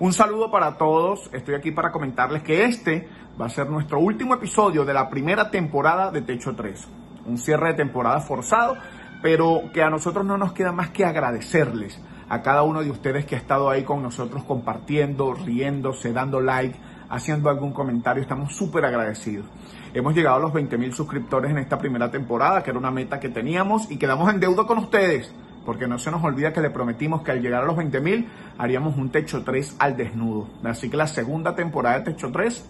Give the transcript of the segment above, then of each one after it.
Un saludo para todos. Estoy aquí para comentarles que este va a ser nuestro último episodio de la primera temporada de Techo 3. Un cierre de temporada forzado, pero que a nosotros no nos queda más que agradecerles a cada uno de ustedes que ha estado ahí con nosotros compartiendo, riéndose, dando like, haciendo algún comentario. Estamos súper agradecidos. Hemos llegado a los 20 mil suscriptores en esta primera temporada, que era una meta que teníamos y quedamos en deuda con ustedes porque no se nos olvida que le prometimos que al llegar a los 20 mil haríamos un Techo 3 al desnudo. Así que la segunda temporada de Techo 3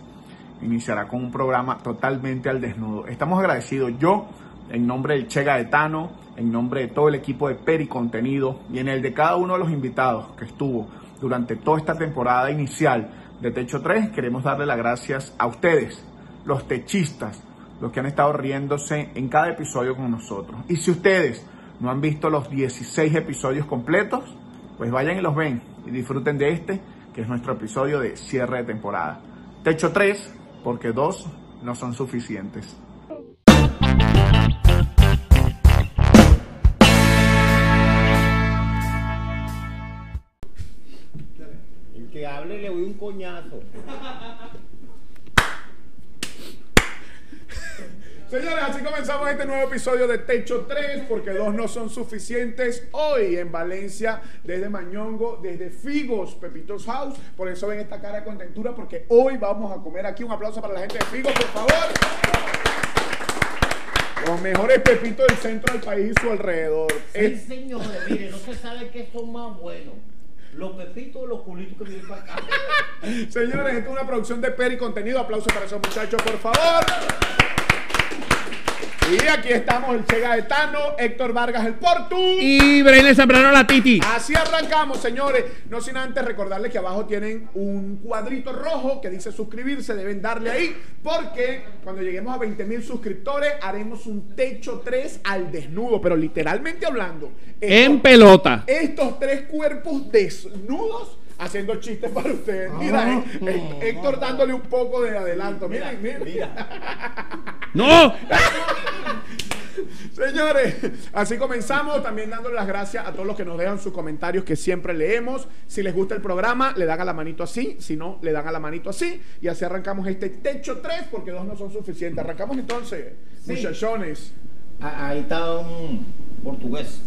iniciará con un programa totalmente al desnudo. Estamos agradecidos yo, en nombre del Che Gaetano, en nombre de todo el equipo de Peri Contenido y en el de cada uno de los invitados que estuvo durante toda esta temporada inicial de Techo 3, queremos darle las gracias a ustedes, los techistas, los que han estado riéndose en cada episodio con nosotros. Y si ustedes no han visto los 16 episodios completos, pues vayan y los ven y disfruten de este, que es nuestro episodio de cierre de temporada. Techo 3, porque dos no son suficientes. El que hable le doy un coñazo. Señores, así comenzamos este nuevo episodio de Techo 3, porque dos no son suficientes. Hoy en Valencia, desde Mañongo, desde Figos, Pepitos House. Por eso ven esta cara de contentura, porque hoy vamos a comer aquí. Un aplauso para la gente de Figos, por favor. Los mejores pepitos del centro del país y su alrededor. Sí, Es- señores, mire, no se sabe qué son más buenos. Los pepitos o los culitos que vienen para acá. Señores, esto es una producción de Peri Contenido. Aplauso para esos muchachos, por favor. Y aquí estamos el Che Gaetano, Héctor Vargas, el Portu. Y Breiner Zambrano la Titi. Así arrancamos, señores. No sin antes recordarles que abajo tienen un cuadrito rojo que dice suscribirse. Deben darle ahí porque cuando lleguemos a 20 mil suscriptores haremos un techo 3 al desnudo, pero literalmente hablando. En pelota. estos tres cuerpos desnudos haciendo chistes para ustedes. Mira, eh, eh, Héctor dándole un poco de adelanto. Miren, miren. ¡No! Señores, así comenzamos. También dándole las gracias a todos los que nos dejan sus comentarios que siempre leemos. Si les gusta el programa, le dan a la manito así. Si no, le dan a la manito así. Y así arrancamos este techo 3 porque dos no son suficientes. Arrancamos entonces, Sí. muchachones. Ah, Ahí está un portugués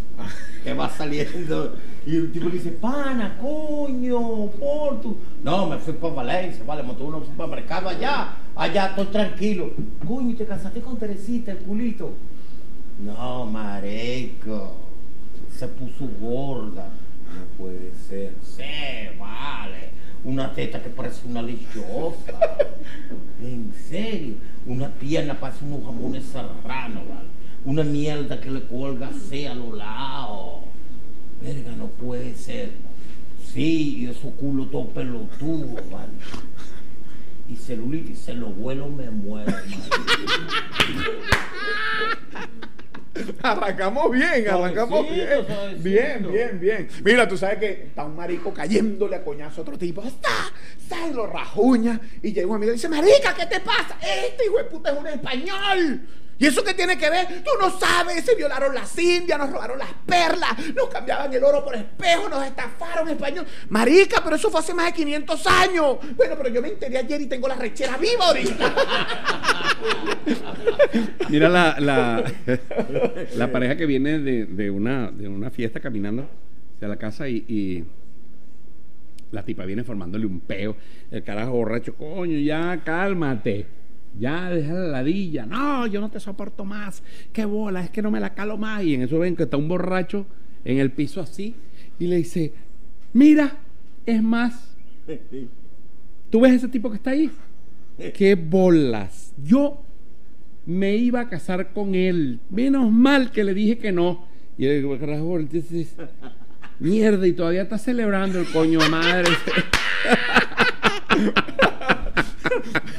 que va saliendo y el tipo le dice, pana, coño, portu. No, me fui para Valencia, vale, monté un supermercado allá, allá estoy tranquilo. Coño, ¿te casaste con Teresita, el culito? No, mareco, se puso gorda. No puede ser. Sí, vale. Una teta que parece una lechosa. En serio. Una pierna parece unos jamones serranos, ¿vale? Una mierda que le colga así a los lados. Verga, no puede ser. Sí, y esos culos todo pelotudo, ¿vale? Y celulitis, se lo vuelo me muero, Arrancamos bien, arrancamos bien. Suavecito. Bien, bien, bien. Mira, tú sabes que está un marico cayéndole a coñazo a otro tipo. Está, está lo rajuña. Y llega un amigo y dice, marica, ¿qué te pasa? Este hijo de puta es un español. ¿Y eso qué tiene que ver? Tú no sabes, se violaron las indias, nos robaron las perlas, nos cambiaban el oro por espejo, nos estafaron español. Marica, pero eso fue hace más de 500 años. Bueno, pero yo me enteré ayer y tengo la rechera viva ahorita. Mira la, la, pareja que viene de, de una, de una fiesta caminando hacia la casa y, y la tipa viene formándole un peo. El carajo borracho, coño, ya cálmate. Ya deja la ladilla. No, yo no te soporto más. Qué bola, es que no me la calo más. Y en eso ven que está un borracho en el piso así y le dice, mira, es más, ¿tú ves ese tipo que está ahí? qué bolas. Yo me iba a casar con él. Menos mal que le dije que no. Y el carajo mierda, y todavía está celebrando el coño madre.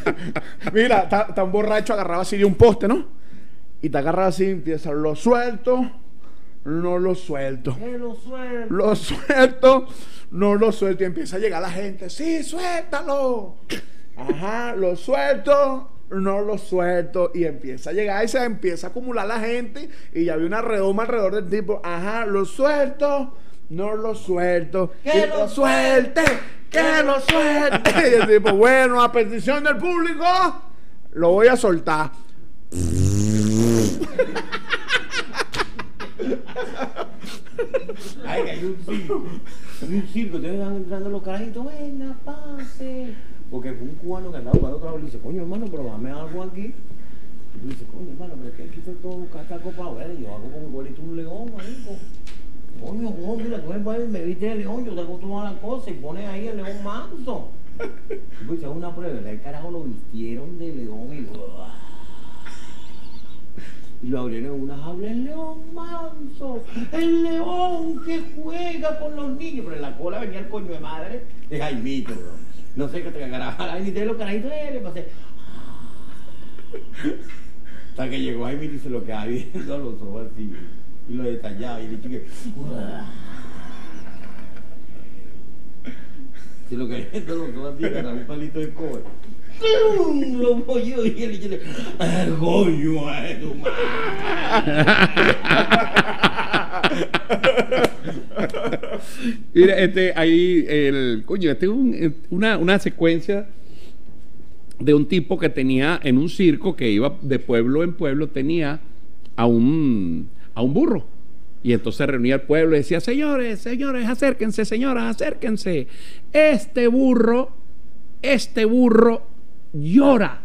Mira, está, está un borracho agarrado así de un poste, ¿no? Y te agarra así, empieza, lo suelto, no lo suelto. Que lo suelto. Lo suelto, no lo suelto. Y empieza a llegar la gente, sí, suéltalo. Ajá, lo suelto, no lo suelto. Y empieza a llegar y se empieza a acumular la gente. Y ya había una redoma alrededor del tipo, ajá, lo suelto, no lo suelto. Que Y lo suelte, que lo suelte. Y el tipo, bueno, a petición del público, lo voy a soltar. Ay, que hay un circo. Hay un circo, entonces van entrando los carajitos, venga, pase. Porque fue un cubano que andaba jugando otra vez y dice, coño hermano, pero dame algo aquí. Y tú dices, coño hermano, pero es que aquí está todo copado, ¿verdad? Y yo hago como igualito un león, marico. Coño, mira, tú me, me viste de león, yo te hago toda la cosa y pones ahí el león manso. Y pues es una prueba, el carajo lo vistieron de león y y lo abrieron en una jaula el león manso, el león que juega con los niños, pero en la cola venía el coño de madre de Jaimito, bro. No sé qué te cagará, y de los carajitos le pasé. Hasta que llegó Jaimito y se lo quedaba viendo a los ojos así, y lo detallaba, y le dije que. Se lo quedaba viendo a los ojos así, agarraba un palito de cobre. Lo molló y el le ¡El coño de tu Mira, este, ahí, el, coño, este es un- una, una secuencia de un tipo que tenía en un circo que iba de pueblo en pueblo, tenía a un, a un burro. Y entonces reunía al pueblo y decía, señores, señores, acérquense, señoras, acérquense. Este burro, este burro llora.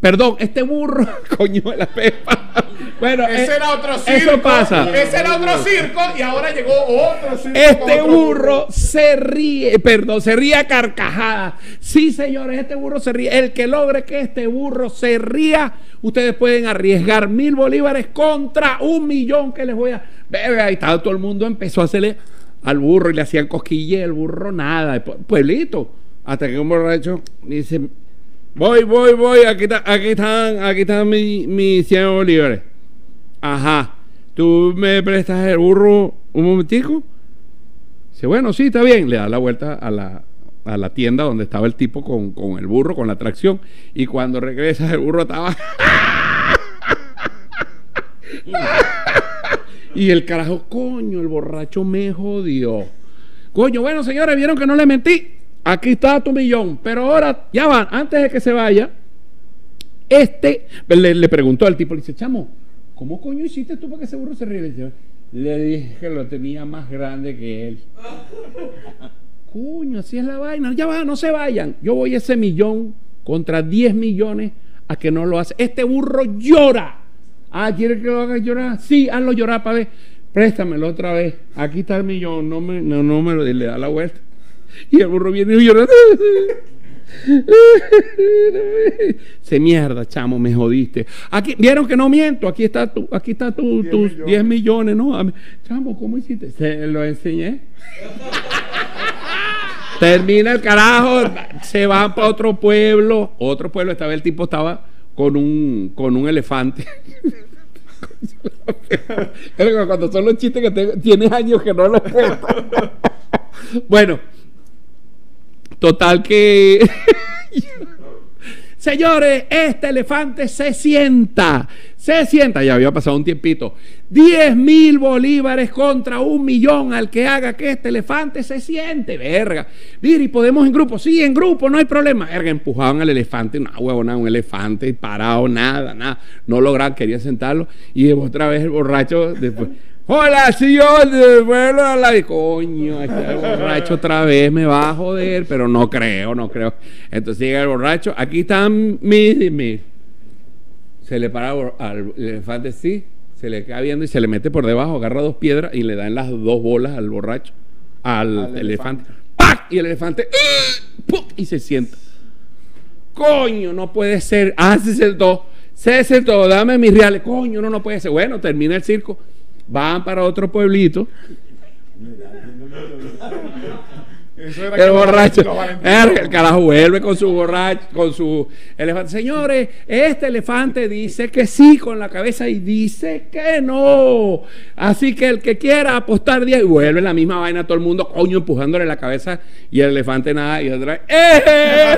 Perdón, este burro, coño de la pepa. Bueno, Ese eh, era otro circo. Eso pasa. Ese era otro circo y ahora llegó otro circo. Este otro burro se ríe, perdón, se ríe a carcajadas. Sí, señores, este burro se ríe. El que logre que este burro se ría, ustedes pueden arriesgar mil bolívares contra un millón que les voy a. Bebe, ahí estaba todo el mundo, empezó a hacerle al burro y le hacían cosquillas, el burro nada, pu- pueblito. Hasta que un borracho dice: Voy, voy, voy, aquí, está- aquí están, aquí están mis mi 100 bolívares. Ajá. ¿Tú me prestas el burro un momentico? Dice, bueno, sí, está bien. Le da la vuelta a la, a la tienda donde estaba el tipo con, con el burro, con la atracción. Y cuando regresa, el burro estaba. y el carajo, coño, el borracho me jodió. Coño, bueno, señores, vieron que no le mentí. Aquí está tu millón. Pero ahora, ya van, antes de que se vaya, este le, preguntó al tipo, le dice, chamo, ¿cómo coño hiciste tú para que ese burro se ríe? Le, dice, "Le dije que lo tenía más grande que él. coño, así es la vaina. Ya va, no se vayan. Yo voy ese millón contra 10 millones a que no lo hace. Este burro llora. Ah, ¿quiere que lo haga llorar? Sí, hazlo llorar para ver. Préstamelo otra vez. Aquí está el millón. No me, no me lo le da la vuelta. Y el burro viene y llora. Se mierda, chamo, me jodiste. Aquí, vieron que no miento, aquí está tu, aquí está tu, 10 tus millones. 10 millones, ¿no? Chamo, ¿cómo hiciste? Se lo enseñé. Termina el carajo, se van para otro pueblo, otro pueblo, esta vez el tipo estaba con un, con un elefante. Cuando son los chistes que te- tienes años que no los cuento. bueno, total que... Señores, este elefante se sienta. Se sienta. Ya había pasado un tiempito. 10 mil bolívares contra un millón al que haga que este elefante se siente. Verga. Mira, y podemos en grupo. Sí, en grupo, no hay problema. Verga, empujaban al elefante. No, huevo, nada, un elefante parado, nada, nada. No lograban, querían sentarlo. Y otra vez el borracho después. Hola, del pueblo de la... Coño, ahí está el borracho otra vez, me va a joder, pero no creo, no creo. Entonces llega el borracho, aquí están mis y mis. Se le para al elefante, sí, se le queda viendo y se le mete por debajo, agarra dos piedras y le dan las dos bolas al borracho, al, Al elefante. ¡Pac! Y el elefante, ¡ah! ¡pum! y se sienta. Coño, no puede ser. Ah, se sentó. Se sentó, dame mis reales. Coño, no, no puede ser. Bueno, termina el circo. Van para otro pueblito. Eso era El borracho. El carajo vuelve con su borracho, con su elefante. Señores, este elefante dice que sí con la cabeza y dice que no. Así que el que quiera apostar 10, y vuelve la misma vaina todo el mundo, coño, empujándole la cabeza y el elefante nada. Y otra vez, ¡eh!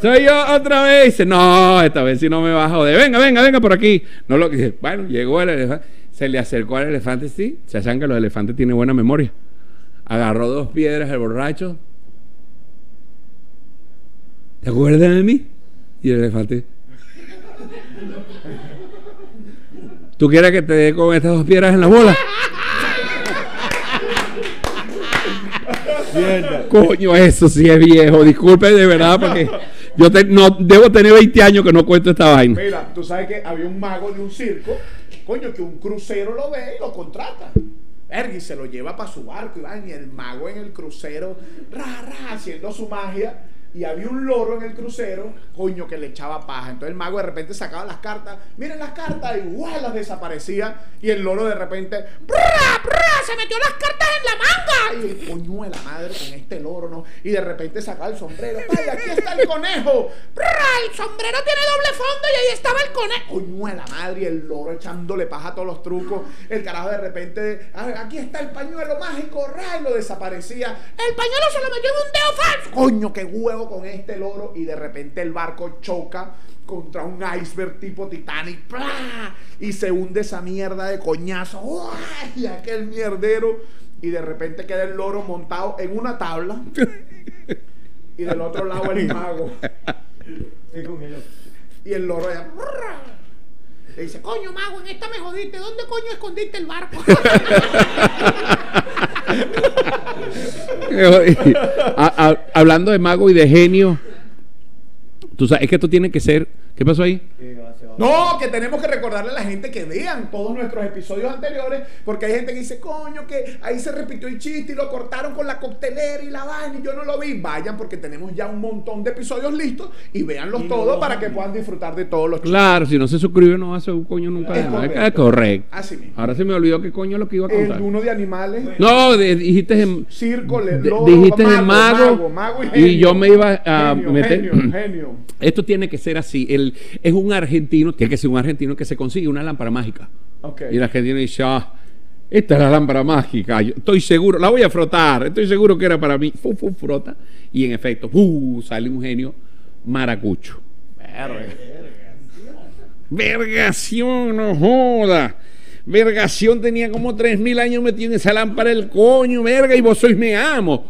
Soy yo otra vez. Dice, no, esta vez sí no me va a joder. Venga, venga, venga por aquí. No lo que Bueno, llegó el elefante. Se le acercó al elefante, sí. Se saben que los elefantes tienen buena memoria. Agarró dos piedras el borracho. ¿te acuerdas de mí? Y el elefante, ¿tú quieres que te dé con estas dos piedras en la bola? Coño, eso sí es viejo. Disculpe de verdad, porque yo no debo tener 20 años que no cuento esta vaina. Mira, tú sabes que había un mago de un circo, coño, que un crucero lo ve y lo contrata. Verga, y se lo lleva para su barco y van, y el mago en el crucero, ra, ra, haciendo su magia. Y había un loro en el crucero, coño, que le echaba paja. Entonces el mago de repente sacaba las cartas, miren las cartas, y ¡guau! las desaparecía. Y el loro de repente, ¡brra, brra! ¡Se metió las cartas en la manga! Y coño de la madre con este loro, ¿no? Y de repente sacaba el sombrero, ¡ay, aquí está el conejo! ¡Brra! El sombrero tiene doble fondo y ahí estaba el conejo. Coño de la madre, y el loro echándole paja a todos los trucos. El carajo de repente, "Ay, aquí está el pañuelo mágico, ¡ra! Lo desaparecía. El pañuelo se lo metió en un dedo falso. Coño, qué huevo con este loro. Y de repente el barco choca contra un iceberg tipo Titanic. ¡plá! Y se hunde esa mierda de coñazo. Y aquel mierdero. Y de repente queda el loro montado en una tabla. Y del otro lado el mago. Y el loro. Le dice, coño, mago, en esta me jodiste. ¿Dónde coño escondiste el barco? Hablando de mago y de genio, tú sabes, es que esto tiene que ser. ¿Qué pasó ahí? No, que tenemos que recordarle a la gente que vean todos nuestros episodios anteriores, porque hay gente que dice, coño, que ahí se repitió el chiste y lo cortaron con la coctelera y la vaina y yo no lo vi. Vayan porque tenemos ya un montón de episodios listos y véanlos Y todos para que puedan disfrutar de todos los chistes. Claro, si no se suscribe, no hace un coño nunca. Es correcto. Es correcto. Así mismo. Ahora se me olvidó qué coño es lo que iba a El contar. uno de animales, No, de- dijiste en. circo, loro, dijiste de mago, mago, mago y, y genio. yo me iba a Genio, meter- Genio, genio. Esto tiene que ser así. El, es un argentino, tiene que ser un argentino que se consigue una lámpara mágica. Y el argentino dice, ah, esta es la lámpara mágica. Yo estoy seguro, la voy a frotar. Estoy seguro que era para mí. Fu, fu, frota. Y en efecto, ¡uh! sale un genio maracucho. Vergación, no joda. Vergación tenía como 3.000 años metido en esa lámpara el coño, verga, y vos sois me amo.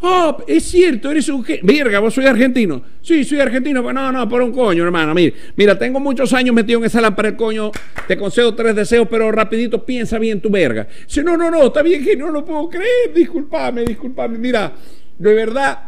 Oh, es cierto, eres un Verga, vos sois argentino. Sí, soy argentino. Pues no, no, por un coño, hermano. Mira, mira, tengo muchos años metido en esa lámpara coño. Te concedo tres deseos, pero rapidito piensa bien tu verga. Sí, no, no, no, está bien que no lo puedo creer. Disculpame, disculpame. Mira, de verdad,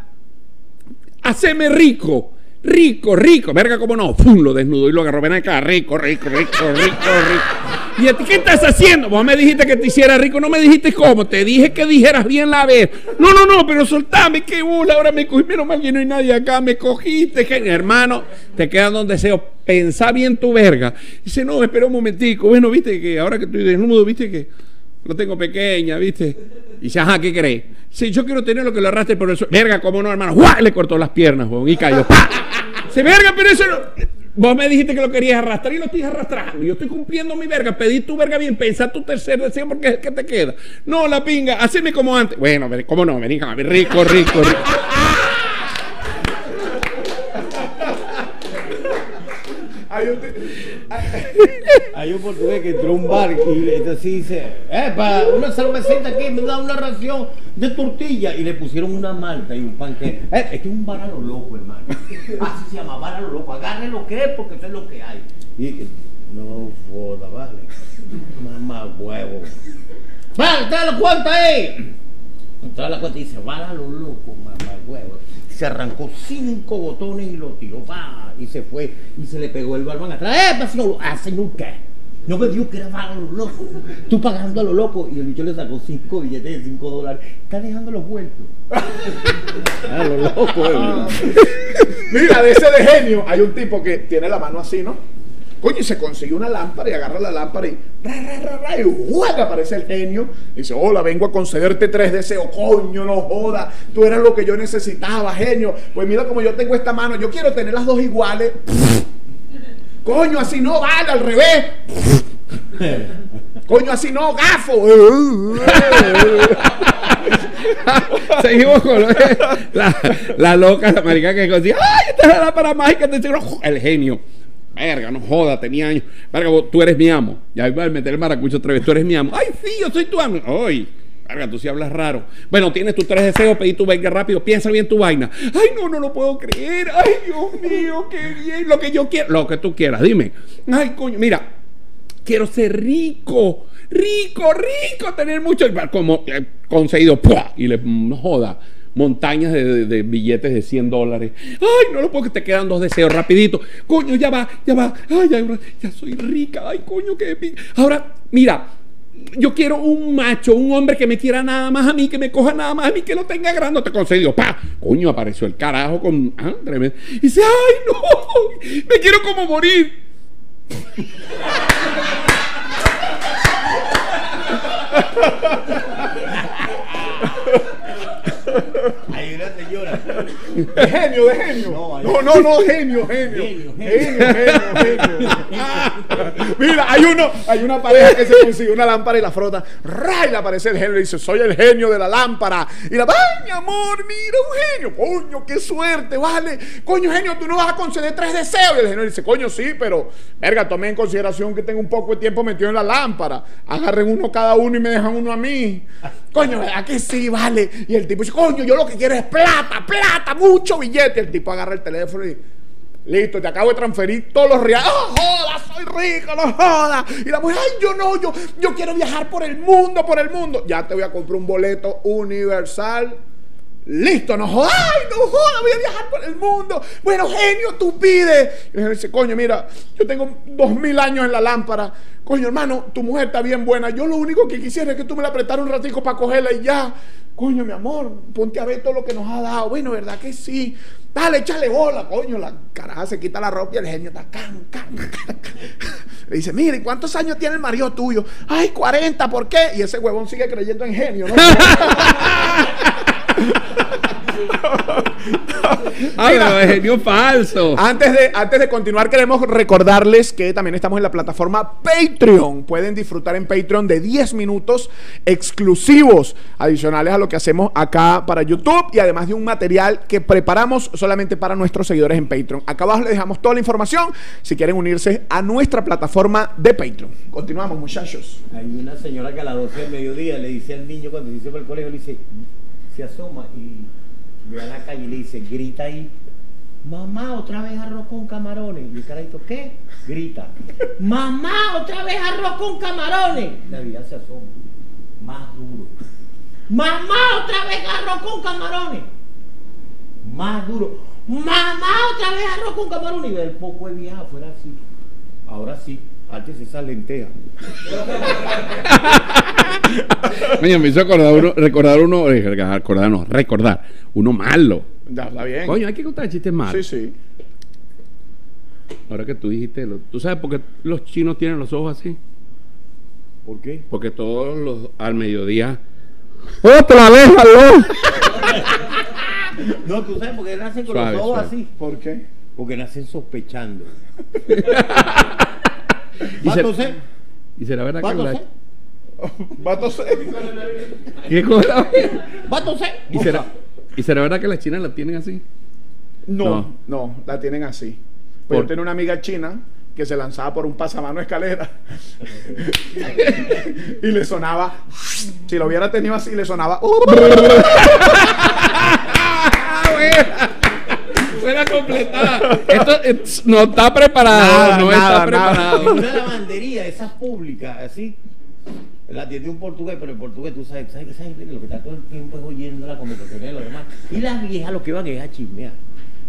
haceme rico. Rico, rico, verga, cómo no. Fum, lo desnudo y lo agarró. Ven acá, rico, rico, rico, rico, rico. ¿Y a ti qué estás haciendo? Vos me dijiste que te hiciera rico, no me dijiste cómo. Te dije que dijeras bien la vez. No, no, no, pero soltame, qué bula. Ahora me cogí, menos mal que no hay nadie acá. Me cogiste, que hermano, te quedan donde deseo. Pensá bien tu verga. Dice, no, espera un momentico. Bueno, viste que ahora que estoy desnudo, viste que lo tengo pequeña, ¿viste? Y dice, ajá, ¿qué crees? Sí, yo quiero tener lo que lo arrastre por el. Verga, ¿cómo no, hermano? ¡Guau! Le cortó las piernas, huevón, y cayó. ¡Pa! Se verga, pero eso no... Vos me dijiste que lo querías arrastrar y lo estoy arrastrando. Yo estoy cumpliendo mi verga. Pedí tu verga bien. Pensá tu tercer deseo porque es el que te queda. No, la pinga. Haceme como antes. Bueno, ¿cómo no? Vení, rico, rico, rico. Hay un- portugués que entró a un bar y entonces dice, eh, para una cervecita aquí me da una ración de tortilla y le pusieron una malta y un panque. Eh, este es un bar a lo loco, hermano. Así se llama, bar a lo loco. Agarre lo que es porque eso es lo que hay. Y no joda, vale. Mamá huevo. Vale, trae la cuenta ahí. Trae la cuenta y dice, bar a lo loco, mamá huevo. Se arrancó cinco botones y lo tiró, pa, y se fue, y se le pegó el balón atrás. ¡Eh, pues no, hace nunca! No me dio que era lo loco. Tú pagando a lo loco. Y el bicho le sacó cinco billetes de cinco dólares. Está dejando los vueltos. a lo loco, eh. Mira, de ese de genio, hay un tipo que tiene la mano así, ¿no? Coño, y se consigue una lámpara y agarra la lámpara y ra, y ¡guau! aparece el genio. Dice, hola, vengo a concederte tres deseos. Coño, no joda. Tú eras lo que yo necesitaba, genio. Pues mira como yo tengo esta mano. Yo quiero tener las dos iguales. Coño, así no, vale, al revés. Coño, así no, gafo. Seguimos con la, la loca, la marica que decía, ¡ay, esta es la lámpara mágica! El genio. Verga, no joda, tenía años. Verga, tú eres mi amo. Ya iba a meter el maracucho otra vez. Tú eres mi amo. ¡Ay, sí, yo soy tu amo! ¡Ay! Verga, tú sí hablas raro. Bueno, tienes tus tres deseos, pedí tu venga rápido, piensa bien tu vaina. Ay, no, no lo puedo creer. Ay, Dios mío, qué bien. Lo que yo quiero, lo que tú quieras, dime. Ay, coño, mira, quiero ser rico, rico, rico, tener mucho. Como eh, conseguido, ¡pua! y le no joda. Montañas de, billetes de 100 dólares. Ay, no lo puedo que te quedan dos deseos rapidito. Coño, ya va, ya va. Ay, ya, ya soy rica. Ay, coño, qué Ahora, mira, yo quiero un macho, un hombre que me quiera nada más a mí, que me coja nada más a mí, que lo tenga grande. Te concedió, pa, coño, apareció el carajo con. Ah. Y dice, ay, no, me quiero como morir. Hay una señora. De genio, de genio. No, No, no, no, genio, genio. Genio, Genio, genio, genio. Mira, hay uno, hay una pareja que se consigue una lámpara y la frota. ¡Ra! Y le aparece el genio y dice, soy el genio de la lámpara. Y la, ¡ay, mi amor, mira, un genio! Coño, qué suerte, vale. Coño, genio, tú no vas a conceder tres deseos. Y el genio dice, coño, sí, pero, verga, tome en consideración que tengo un poco de tiempo metido en la lámpara. Agarren uno cada uno y me dejan uno a mí. Coño, ¿verdad que sí, vale? Y el tipo dice, coño, yo lo que quiero es plata, plata, mucho billete. El tipo agarra el teléfono y, listo, te acabo de transferir todos los reales. ¡Oh, joda, soy rico, no joda! Y la mujer, ay, yo no, yo, yo quiero viajar por el mundo, por el mundo. Ya te voy a comprar un boleto universal. Listo, no jodas, ay, no jodas, voy a viajar por el mundo. Bueno, genio, tú pides. Y el dice, coño, mira, yo tengo dos mil años en la lámpara. Coño, hermano, tu mujer está bien buena. Yo lo único que quisiera es que tú me la apretaras un ratico para cogerla y ya. Coño, mi amor, ponte a ver todo lo que nos ha dado. Bueno, ¿verdad que sí? Dale, échale bola, coño. La caraja se quita la ropa y el genio está can, can, can. Le dice, mira, ¿y cuántos años tiene el marido tuyo? Ay, 40, ¿por qué? Y ese huevón sigue creyendo en genio, ¿no? Ay, pero es genio falso. Antes de, antes de continuar, queremos recordarles que también estamos en la plataforma Patreon. Pueden disfrutar en Patreon de 10 minutos exclusivos, adicionales a lo que hacemos acá para YouTube y además de un material que preparamos solamente para nuestros seguidores en Patreon. Acá abajo les dejamos toda la información si quieren unirse a nuestra plataforma de Patreon. Continuamos, muchachos. Hay una señora que a las 12 del mediodía le dice al niño cuando se dice para el colegio, le dice, se asoma y ve a la calle y le dice, grita ahí, mamá, otra vez arroz con camarones. Y el carajito, ¿qué? Grita, mamá, otra vez arroz con camarones. La vida se asoma, más duro. Mamá, otra vez arroz con camarones. Más duro. Mamá, otra vez arroz con camarones. Y ve el poco de vieja afuera así. Ahora sí, antes esa lenteja. Coño, me hizo acordar uno, recordar uno, eh, recordar, no, recordar, uno malo. Ya, está bien. Coño, hay que contar chistes malos. sí, sí. Ahora que tú dijiste, lo- ¿tú sabes por qué los chinos tienen los ojos así? ¿Por qué? Porque todos los al mediodía. ¡Otra vez, aló! No, tú sabes por qué nacen con Suave, los ojos suave. así. ¿Por qué? Porque nacen sospechando. Y, ¿Va a se- y será verdad ¿Va a que la-. ¿Qué cosa? ¿Y será, ¿Y será verdad que las chinas la tienen así? No, No. no, la tienen así. Pues yo tenía una amiga china que se lanzaba por un pasamano escalera y le sonaba, si lo hubiera tenido así, le sonaba. Completada. Esto no está preparado, Nada, no nada, está nada. preparado. En una lavandería, esas públicas, así. La atiende un portugués, pero el portugués, tú sabes, ¿sabes? que lo que está todo el tiempo es oyendo la conversación de los demás. Y las viejas lo que van es a chismear.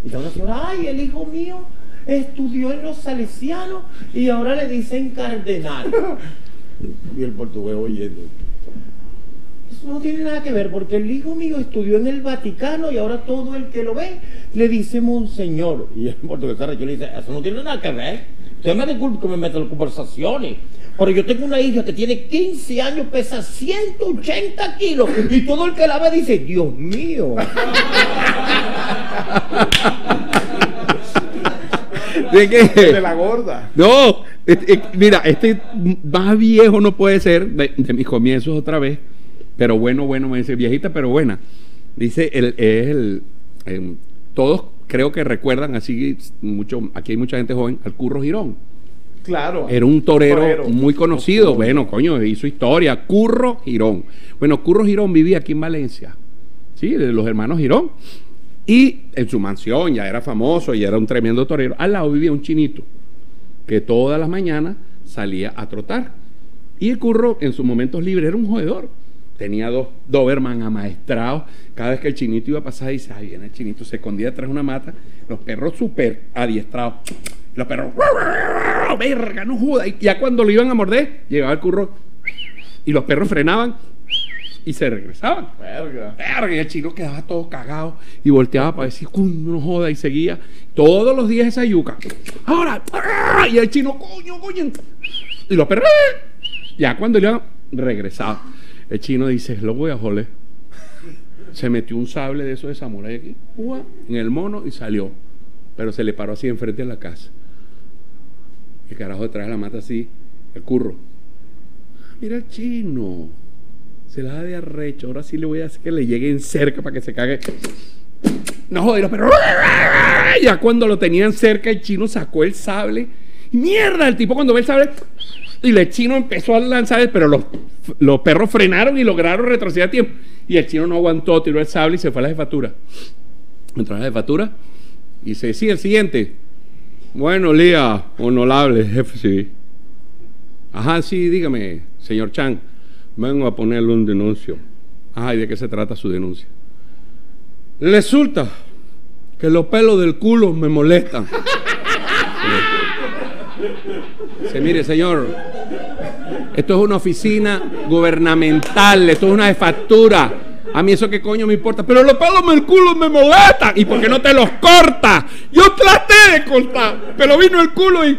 Y está una señora, ay, el hijo mío estudió en los salesianos y ahora le dicen cardenal. Y el portugués oyendo. Eso no tiene nada que ver, porque el hijo mío estudió en el Vaticano y ahora todo el que lo ve le dice monseñor. Y el portugués se arrechó y le dice, eso no tiene nada que ver. Usted me disculpe que me meta en conversaciones. Pero yo tengo una hija que tiene 15 años, pesa 180 kilos. Y todo el que la ve dice, Dios mío. ¿De qué? de la gorda. No, mira, este más viejo no puede ser de, de mis comienzos otra vez, pero bueno, bueno, me dice viejita, pero buena. Dice, el, es el, em, todos creo que recuerdan así, mucho, aquí hay mucha gente joven, al Curro Girón. Claro. Era un torero, Torero. muy conocido. Bueno, coño, hizo historia. Curro Girón. Bueno, Curro Girón vivía aquí en Valencia. Sí, de los hermanos Girón. Y en su mansión ya era famoso y era un tremendo torero. Al lado vivía un chinito que todas las mañanas salía a trotar. Y el curro en sus momentos libres era un jodedor. Tenía dos Doberman amaestrados. Cada vez que el chinito iba a pasar, dice, ay, viene el chinito, se escondía detrás de una mata. Los perros súper adiestrados. Los perros, verga, no joda. Y ya cuando lo iban a morder, llegaba el curro y los perros frenaban y se regresaban. Verga. Verga, y el chino quedaba todo cagado y volteaba para decir, no joda, y seguía todos los días esa yuca. Ahora, ¡ah! y el chino, coño, coño. Y los perros, ¡ah! ya cuando le regresaba, el chino dice, lo voy a joder. Se metió un sable de eso de samurái aquí, ¡ua! en el mono y salió. Pero se le paró así enfrente de la casa. El carajo detrás de la mata así, el curro. "Ah, Mira el chino. Se la da de arrecho. Ahora sí le voy a hacer que le lleguen cerca para que se cague. No joder, pero. Ya cuando lo tenían cerca, el chino sacó el sable. Mierda, el tipo cuando ve el sable. Y el chino empezó a lanzar, pero los, los perros frenaron y lograron retroceder a tiempo. Y el chino no aguantó, tiró el sable y se fue a la jefatura. Entró a la jefatura y se decía el siguiente. Bueno, Lía, honorable jefe, sí. Ajá, sí, dígame, señor Chan. Vengo a ponerle un denuncio. Ajá, ¿y de qué se trata su denuncia? Resulta que los pelos del culo me molestan. Se mire, señor, esto es una oficina gubernamental, esto es una jefatura. A mí eso qué coño me importa, pero los pelos del culo me molestan. ¿Y por qué no te los cortas? Yo traté de cortar, pero vino el culo y,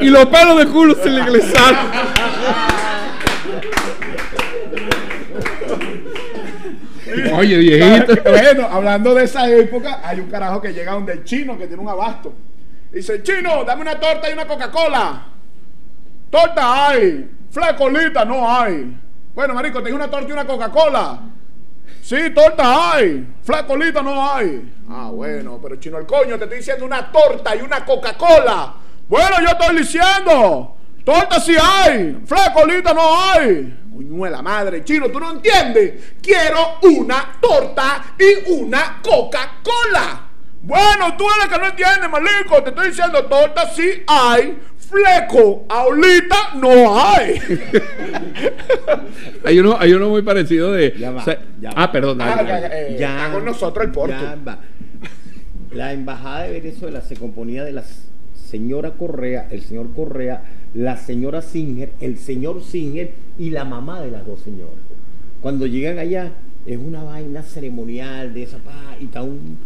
y los pelos del culo se le ingresaron. Oye, viejito. Bueno, hablando de esa época, hay un carajo que llega donde el chino que tiene un abasto. Dice, chino, dame una torta y una Coca-Cola. Torta hay. Flecolita no hay. Bueno, marico, tengo una torta y una Coca-Cola. Sí, torta hay. Flecolita no hay. Ah, bueno, pero chino el coño, te estoy diciendo una torta y una Coca-Cola. Bueno, yo estoy diciendo. Torta sí hay. Flecolita no hay. Uñuela madre, chino, tú no entiendes. Quiero una torta y una Coca-Cola. Bueno, tú eres que no entiende, malico. Te estoy diciendo, torta sí hay. Fleco, ahorita no hay. Hay uno, hay uno muy parecido de. Ya va, o sea- ya va. ah, perdón. dale, Ah, dale. eh, está con nosotros el Porto. ya va. La embajada de Venezuela se componía de la señora Correa, el señor Correa, la señora Singer, el señor Singer y la mamá de las dos señoras. Cuando llegan allá, es una vaina ceremonial de esa pa, y está un.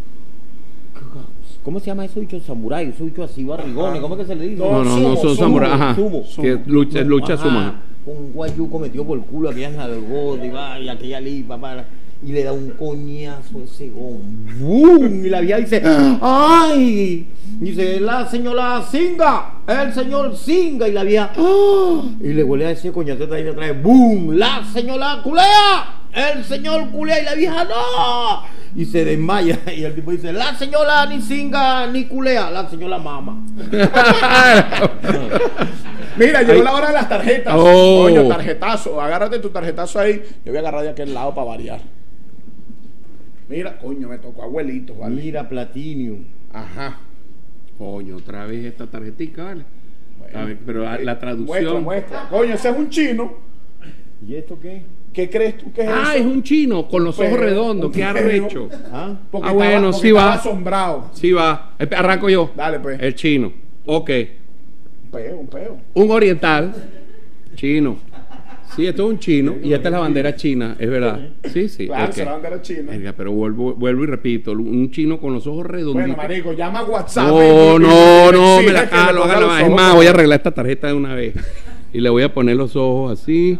¿Cómo se llama eso dicho? Samurái, eso dicho así, barrigones, ¿cómo es que se le dice? No, no, no son samuráis. Ajá. sumo, Que lucha, lucha suma. Con un guayuco metido por el culo, aquellas nalgotas y va, y aquella lipa, para, y le da un coñazo a ese gom. ¡Bum! Y la vieja dice, ¡ay! Dice, la señora Singa, el señor Singa, y la vieja, ¡ah! Y le vuelve a decir coñazo otra vez, ¡bum! La señora Culea, el señor Culea, y la vieja, ¡no! Y se desmaya, y el tipo dice, la señora ni Singa ni Culea, la señora Mama. Mira, llegó la hora de las tarjetas. Oh. Coño, tarjetazo. Agárrate tu tarjetazo ahí. Yo voy a agarrar de aquel lado para variar. Mira, coño, me tocó abuelitos, ¿vale? Mira, Platinum. Ajá. Coño, otra vez esta tarjetica, ¿vale? Bueno. A ver, pero la, la Muestra, traducción. muestra. Coño, ese es un chino. ¿Y esto qué? ¿Qué crees tú que es Ah, eso? es un chino con los ojos Pero, redondos, qué arrecho. ¿Ah? Porque Ah, estaba- bueno, porque sí estaba va. asombrado. Sí va. Eh, Arranco yo. Dale, pues. El chino. Ok. Un peo, un peo. Un oriental. Chino. Sí, esto es un chino. Y esta es la bandera china, es verdad. Sí, sí. Claro, se la bandera china. Pero vuelvo, vuelvo y repito. Un chino con los ojos redonditos. Bueno, marico, llama a WhatsApp. No, no, no, me la calo. Es ojos más, voy a arreglar esta tarjeta de una vez. Y le voy a poner los ojos así.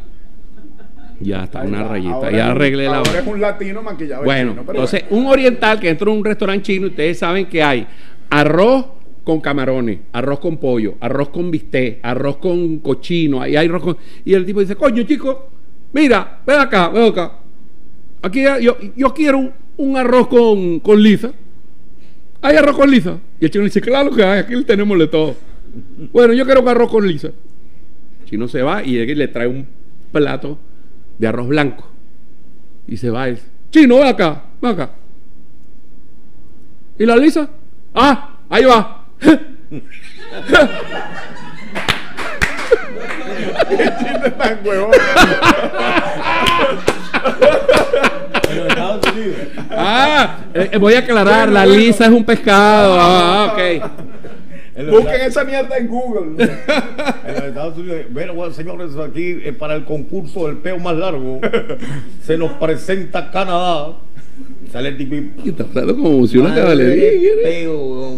Ya está, Ahí una va. rayita. Ahora ya arreglé la Ahora es un latino maquillado. Bueno, chino, pero entonces, un oriental que entra en un restaurante chino, ustedes saben que hay arroz con camarones, arroz con pollo, arroz con bistec, arroz con cochino, ahí hay arroz con... Y el tipo dice, coño, chico, mira, ven acá, ven acá. Aquí yo, yo quiero un, un arroz con, con lisa. ¿Hay arroz con lisa? Y el chino dice, claro que hay, aquí tenemos de todo. Bueno, yo quiero un arroz con lisa. Chino se va y le trae un plato de arroz blanco. Y se va y dice, Chino, ven acá, ven acá. ¿Y la lisa? Ah, ahí va. chiste tan huevón. Ah, eh, eh, voy a aclarar, la lisa es un pescado. Ah, ok. En Busquen esa mierda en Google. en los Estados Unidos. Bueno, bueno, señores, aquí eh, para el concurso del peo más largo se nos presenta Canadá. Sale el tipo y está hablando como si una caballería. peo,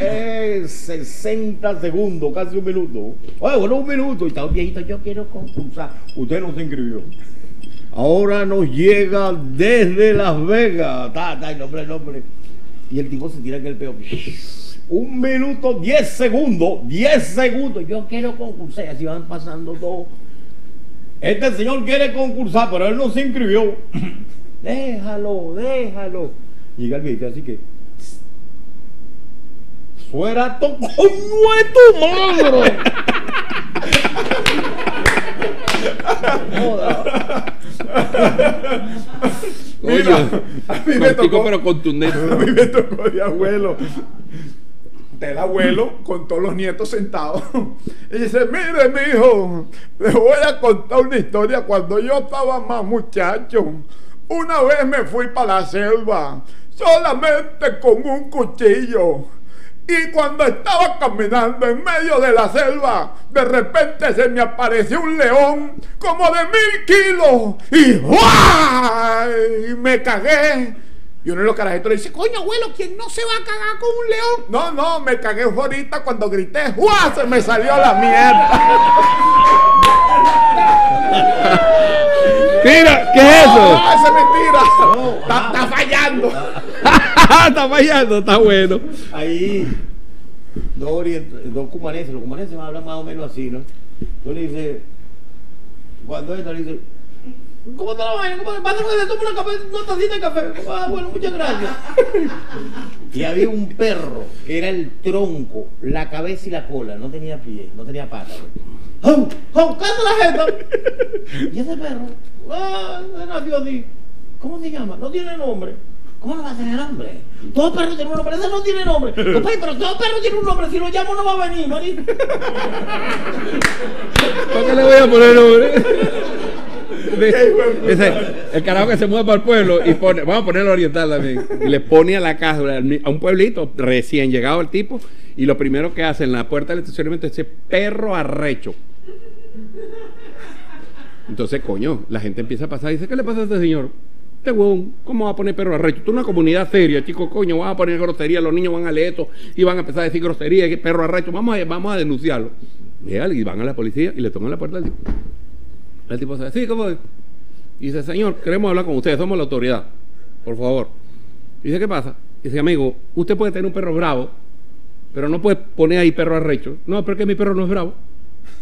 Es 60 segundos, casi un minuto. Oye, bueno, un minuto. Y está viejito, yo quiero concursar. Usted no se inscribió. Ahora nos llega desde Las Vegas. Ta, ta, el nombre, el nombre. Y el tipo se tira que el peo. Un minuto, 10 segundos. 10 segundos. Yo quiero concursar. Y así van pasando todos. Este señor quiere concursar, pero él no se inscribió. déjalo, déjalo. Llega el viejito así que. Fuera to coño de tu madre. Mira, Coño, a mí me cortico tocó- pero contundente. A mí me tocó de abuelo. Del abuelo con todos los nietos sentados. Y dice, mire mi hijo, le voy a contar una historia cuando yo estaba más muchacho. Una vez me fui para la selva, solamente con un cuchillo. Y cuando estaba caminando en medio de la selva, de repente se me apareció un león como de mil kilos. Y. Y me cagué. Y uno de los carajitos le dice, coño abuelo, ¿quién no se va a cagar con un león? No, no, me cagué ahorita cuando grité, ¡guau! Se me salió la mierda. Mira, ¿qué es eso? ¡Ah, esa es mentira! No, está, está fallando. está fallando, está bueno. Ahí, dos, orient- dos cumaneses, los cumaneses hablan más o menos así, ¿no? Tú le dices, cuando esta le dice, ¿cómo está la vaina? ¿Cómo pasa que una, café, una tacita de café? Ah, bueno, muchas gracias. y había un perro que era el tronco, la cabeza y la cola, no tenía pie, no tenía pata. ¡Jau! ¡Jau! ¡Cállate la jeta! y ese perro, ah, nació así. ¿Cómo se llama? No tiene nombre. ¿Cómo no va a tener nombre? Todo perro tiene un nombre, ese no tiene nombre. Compadre, pero todo perro tiene un nombre, si lo llamo no va a venir, marico. ¿Para qué le voy a poner nombre? El carajo que se mueve para el pueblo y pone, vamos a ponerlo oriental también, y le pone a la casa, a un pueblito recién llegado el tipo, y lo primero que hace en la puerta del estacionamiento es ese perro arrecho. Entonces, coño, la gente empieza a pasar y dice, ¿qué le pasa a este señor? Este huevón, ¿cómo va a poner perro arrecho? Tú una comunidad seria, chico, coño, vas a poner grosería, los niños van a leer esto y van a empezar a decir grosería, que perro arrecho, vamos a, vamos a denunciarlo. Y van a la policía y le toman la puerta al tipo. El tipo dice, sí, ¿cómo es? Y dice, señor, queremos hablar con usted, somos la autoridad, por favor. Y dice, ¿qué pasa? Dice, amigo, usted puede tener un perro bravo, pero no puede poner ahí perro arrecho. No, pero que mi perro no es bravo,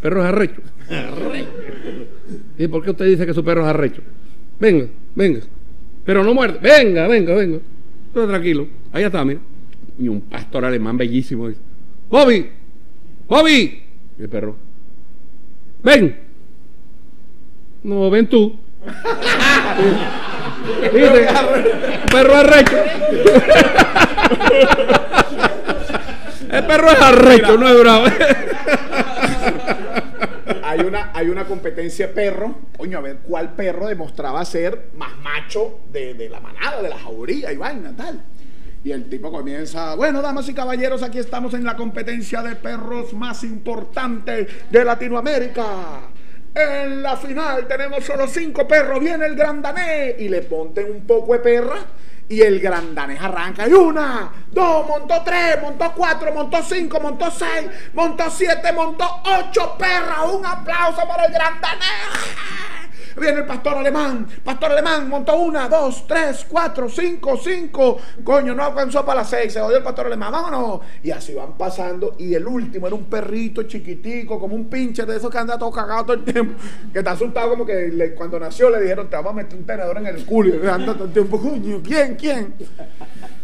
perro es arrecho. ¿Y por qué usted dice que su perro es arrecho? Venga, venga. Pero no muerde. Venga, venga, venga. Todo tranquilo. Ahí está, mira. Y un pastor alemán bellísimo dice, Bobby, Bobby. Y el perro, ven. No, ven tú. ¿Viste? Perro arrecho. El perro es arrecho, no es bravo. hay una, hay una competencia perro. Coño, a ver cuál perro demostraba ser más macho de, de la manada, de la jauría y vaina, tal. Y el tipo comienza, bueno, damas y caballeros, aquí estamos en la competencia de perros más importante de Latinoamérica. En la final tenemos solo cinco perros, viene el grandanés y le ponten un poco de perra. Y el grandanés arranca y una, dos, montó tres, montó cuatro, montó cinco, montó seis, montó siete, montó ocho perras. Un aplauso para el grandanés. Viene el pastor alemán, pastor alemán, montó una, dos, tres, cuatro, cinco, cinco. Coño, no alcanzó para las seis, se jodió el pastor alemán, vámonos. Y así van pasando. Y el último era un perrito chiquitico, como un pinche de esos que anda todo cagado todo el tiempo. Que está asustado, como que cuando nació le dijeron, te vamos a meter un tenedor en el culo. Y anda todo el tiempo, coño, ¿quién, quién?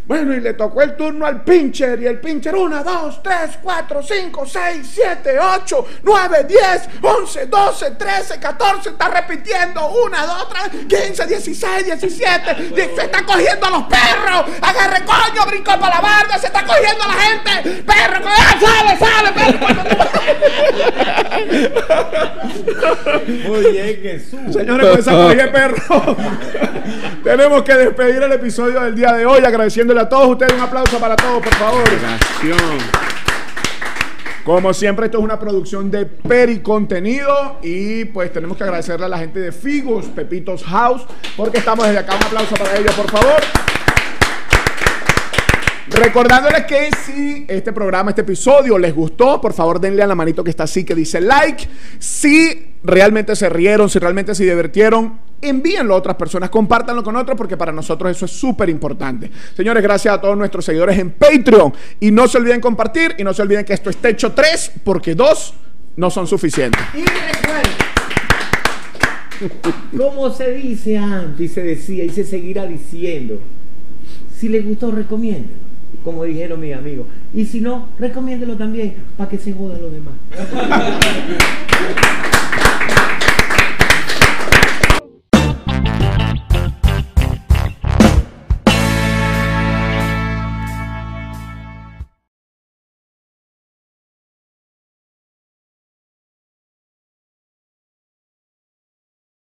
Bueno, y le tocó el turno al pincher. Y el pincher, 1, 2, 3, 4, 5, 6, 7, 8, 9, 10, 11, 12, 13, 14. Está repitiendo. 1, 2, 3, 15, 16, 17. Se está cogiendo a los perros. Agarre coño, brincó para la barda. Se está cogiendo a la gente. Perro, ¡ah, sale, sale, perro. Oye, Jesús. Señores, con esa perro. Tenemos que despedir el episodio del día de hoy a todos ustedes. Un aplauso para todos, por favor. Como siempre, esto es una producción de Pericontenido y pues tenemos que agradecerle a la gente de Figos, Pepitos House, porque estamos desde acá. Un aplauso para ellos, por favor. Recordándoles que si este programa, este episodio les gustó, por favor denle a la manito que está así que dice like. Si realmente se rieron, si realmente se divirtieron, envíenlo a otras personas, compártanlo con otros porque para nosotros eso es súper importante. Señores, gracias a todos nuestros seguidores en Patreon y no se olviden compartir y no se olviden que esto es Techo 3 porque dos no son suficientes. Y recuerden, como se dice antes y se decía y se seguirá diciendo, si les gustó, recomienden como dijeron mis amigos. Y si no, recomiéndelo también para que se jodan los demás.